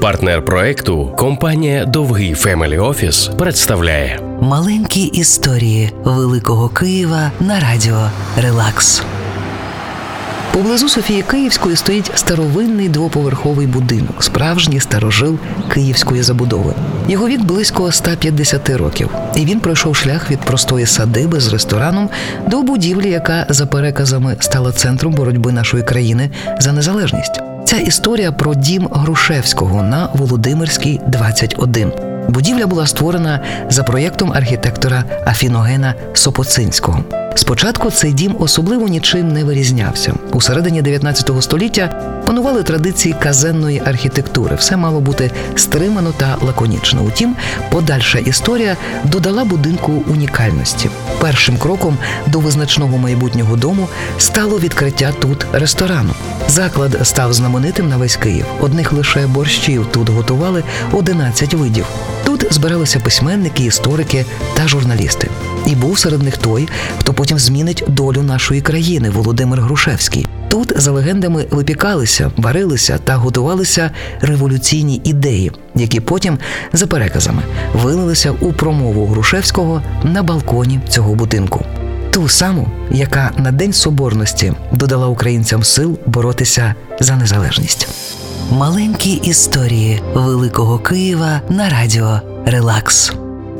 Партнер проекту компанія Довгий Family Office представляє Маленькі історії Великого Києва на радіо Релакс. Поблизу Софії Київської стоїть старовинний двоповерховий будинок, справжній старожил київської забудови. Його вік близько 150 років, і він пройшов шлях від простої садиби з рестораном до будівлі, яка за переказами стала центром боротьби нашої країни за незалежність. Ця історія про дім Грушевського на Володимирській 21. Будівля була створена за проєктом архітектора Афіногена Сопоцинського. Спочатку цей дім особливо нічим не вирізнявся. У середині 19 століття панували традиції казенної архітектури. Все мало бути стримано та лаконічно. Утім, подальша історія додала будинку унікальності. Першим кроком до визначного майбутнього дому стало відкриття тут ресторану. Заклад став знаменитим на весь Київ. Одних лише борщів тут готували 11 видів. Тут збиралися письменники, історики та журналісти. І був серед них той, хто потім змінить долю нашої країни Володимир Грушевський. Тут, за легендами, випікалися, варилися та готувалися революційні ідеї, які потім, за переказами, вилилися у промову Грушевського на балконі цього будинку. Ту саму, яка на День Соборності додала українцям сил боротися за незалежність. Маленькі історії Великого Києва на радіо Релакс.